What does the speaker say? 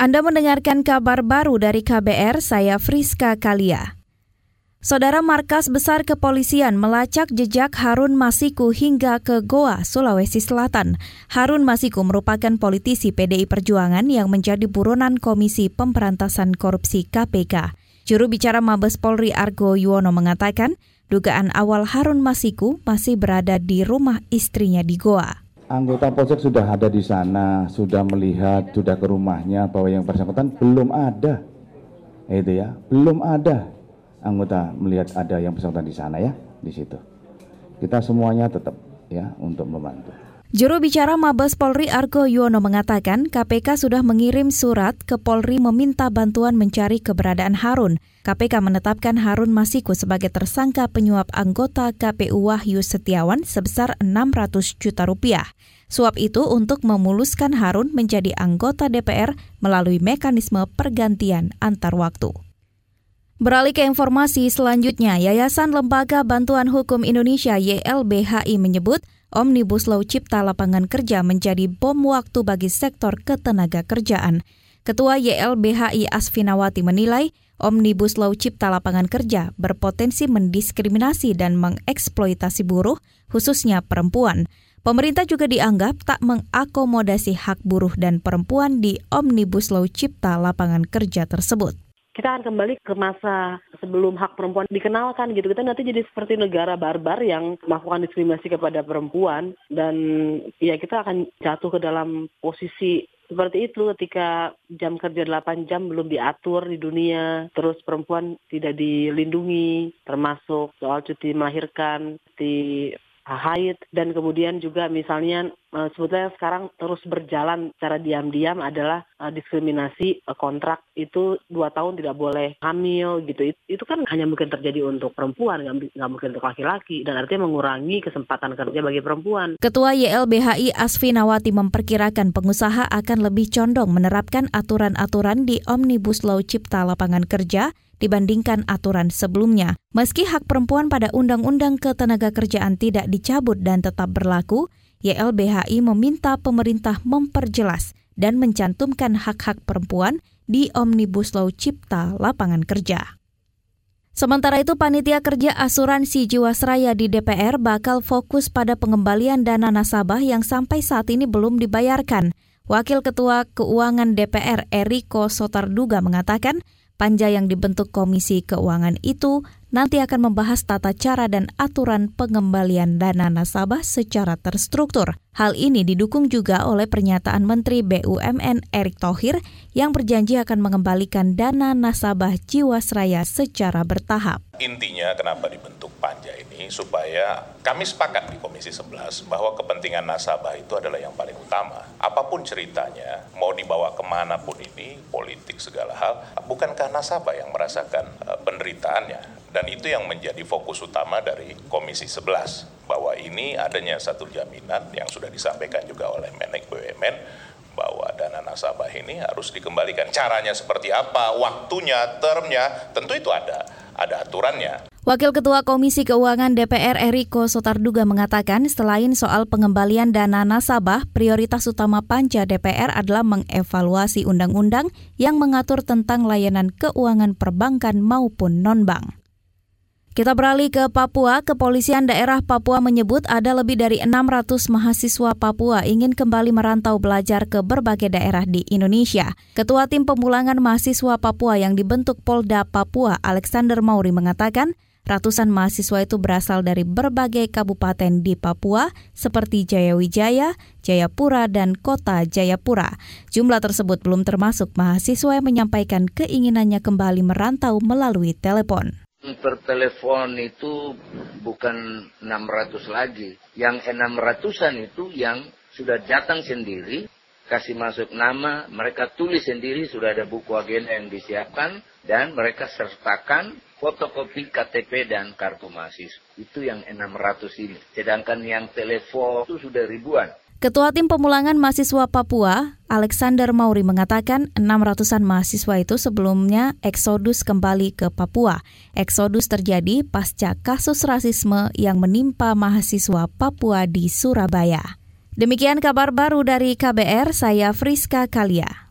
Anda mendengarkan kabar baru dari KBR, saya Friska Kalia. Saudara Markas Besar Kepolisian melacak jejak Harun Masiku hingga ke Goa, Sulawesi Selatan. Harun Masiku merupakan politisi PDI Perjuangan yang menjadi buronan Komisi Pemberantasan Korupsi KPK. Juru bicara Mabes Polri Argo Yuwono mengatakan, dugaan awal Harun Masiku masih berada di rumah istrinya di Goa anggota Polsek sudah ada di sana, sudah melihat, sudah ke rumahnya bahwa yang bersangkutan belum ada. Itu ya, belum ada anggota melihat ada yang bersangkutan di sana ya, di situ. Kita semuanya tetap ya untuk membantu. Juru bicara Mabes Polri Argo Yuwono mengatakan KPK sudah mengirim surat ke Polri meminta bantuan mencari keberadaan Harun. KPK menetapkan Harun Masiku sebagai tersangka penyuap anggota KPU Wahyu Setiawan sebesar 600 juta rupiah. Suap itu untuk memuluskan Harun menjadi anggota DPR melalui mekanisme pergantian antar waktu. Beralih ke informasi selanjutnya, Yayasan Lembaga Bantuan Hukum Indonesia YLBHI menyebut Omnibus Law Cipta Lapangan Kerja menjadi bom waktu bagi sektor ketenaga kerjaan. Ketua YLBHI Asfinawati menilai Omnibus Law Cipta Lapangan Kerja berpotensi mendiskriminasi dan mengeksploitasi buruh, khususnya perempuan. Pemerintah juga dianggap tak mengakomodasi hak buruh dan perempuan di Omnibus Law Cipta Lapangan Kerja tersebut kita akan kembali ke masa sebelum hak perempuan dikenalkan gitu. Kita nanti jadi seperti negara barbar yang melakukan diskriminasi kepada perempuan dan ya kita akan jatuh ke dalam posisi seperti itu ketika jam kerja 8 jam belum diatur di dunia, terus perempuan tidak dilindungi, termasuk soal cuti melahirkan, di haid dan kemudian juga misalnya uh, sebetulnya sekarang terus berjalan secara diam-diam adalah uh, diskriminasi uh, kontrak itu dua tahun tidak boleh hamil gitu itu, itu kan hanya mungkin terjadi untuk perempuan nggak mungkin untuk laki-laki dan artinya mengurangi kesempatan kerja bagi perempuan. Ketua YLBHI Asfi Nawati memperkirakan pengusaha akan lebih condong menerapkan aturan-aturan di Omnibus Law Cipta Lapangan Kerja dibandingkan aturan sebelumnya. Meski hak perempuan pada Undang-Undang Ketenagakerjaan tidak dicabut dan tetap berlaku, YLBHI meminta pemerintah memperjelas dan mencantumkan hak-hak perempuan di Omnibus Law Cipta Lapangan Kerja. Sementara itu, Panitia Kerja Asuransi Jiwasraya di DPR bakal fokus pada pengembalian dana nasabah yang sampai saat ini belum dibayarkan. Wakil Ketua Keuangan DPR Eriko Sotarduga mengatakan, Panja yang dibentuk Komisi Keuangan itu nanti akan membahas tata cara dan aturan pengembalian dana nasabah secara terstruktur. Hal ini didukung juga oleh pernyataan Menteri BUMN Erick Thohir yang berjanji akan mengembalikan dana nasabah Jiwasraya secara bertahap. Intinya kenapa dibentuk panja ini supaya kami sepakat di Komisi 11 bahwa kepentingan nasabah itu adalah yang paling utama. Apa pun ceritanya, mau dibawa ke mana pun ini, politik segala hal, bukankah nasabah yang merasakan uh, penderitaannya? Dan itu yang menjadi fokus utama dari Komisi 11, bahwa ini adanya satu jaminan yang sudah disampaikan juga oleh Menek BUMN, bahwa dana nasabah ini harus dikembalikan. Caranya seperti apa, waktunya, termnya, tentu itu ada ada aturannya. Wakil Ketua Komisi Keuangan DPR Eriko Sotarduga mengatakan selain soal pengembalian dana nasabah, prioritas utama panja DPR adalah mengevaluasi undang-undang yang mengatur tentang layanan keuangan perbankan maupun non-bank. Kita beralih ke Papua. Kepolisian daerah Papua menyebut ada lebih dari 600 mahasiswa Papua ingin kembali merantau belajar ke berbagai daerah di Indonesia. Ketua Tim Pemulangan Mahasiswa Papua yang dibentuk Polda Papua, Alexander Mauri mengatakan, ratusan mahasiswa itu berasal dari berbagai kabupaten di Papua seperti Jayawijaya, Jayapura, dan Kota Jayapura. Jumlah tersebut belum termasuk mahasiswa yang menyampaikan keinginannya kembali merantau melalui telepon per telepon itu bukan 600 lagi. Yang 600-an itu yang sudah datang sendiri, kasih masuk nama, mereka tulis sendiri, sudah ada buku agenda yang disiapkan, dan mereka sertakan fotokopi KTP dan kartu mahasiswa. Itu yang 600 ini. Sedangkan yang telepon itu sudah ribuan. Ketua Tim Pemulangan Mahasiswa Papua, Alexander Mauri mengatakan 600-an mahasiswa itu sebelumnya eksodus kembali ke Papua. Eksodus terjadi pasca kasus rasisme yang menimpa mahasiswa Papua di Surabaya. Demikian kabar baru dari KBR, saya Friska Kalia.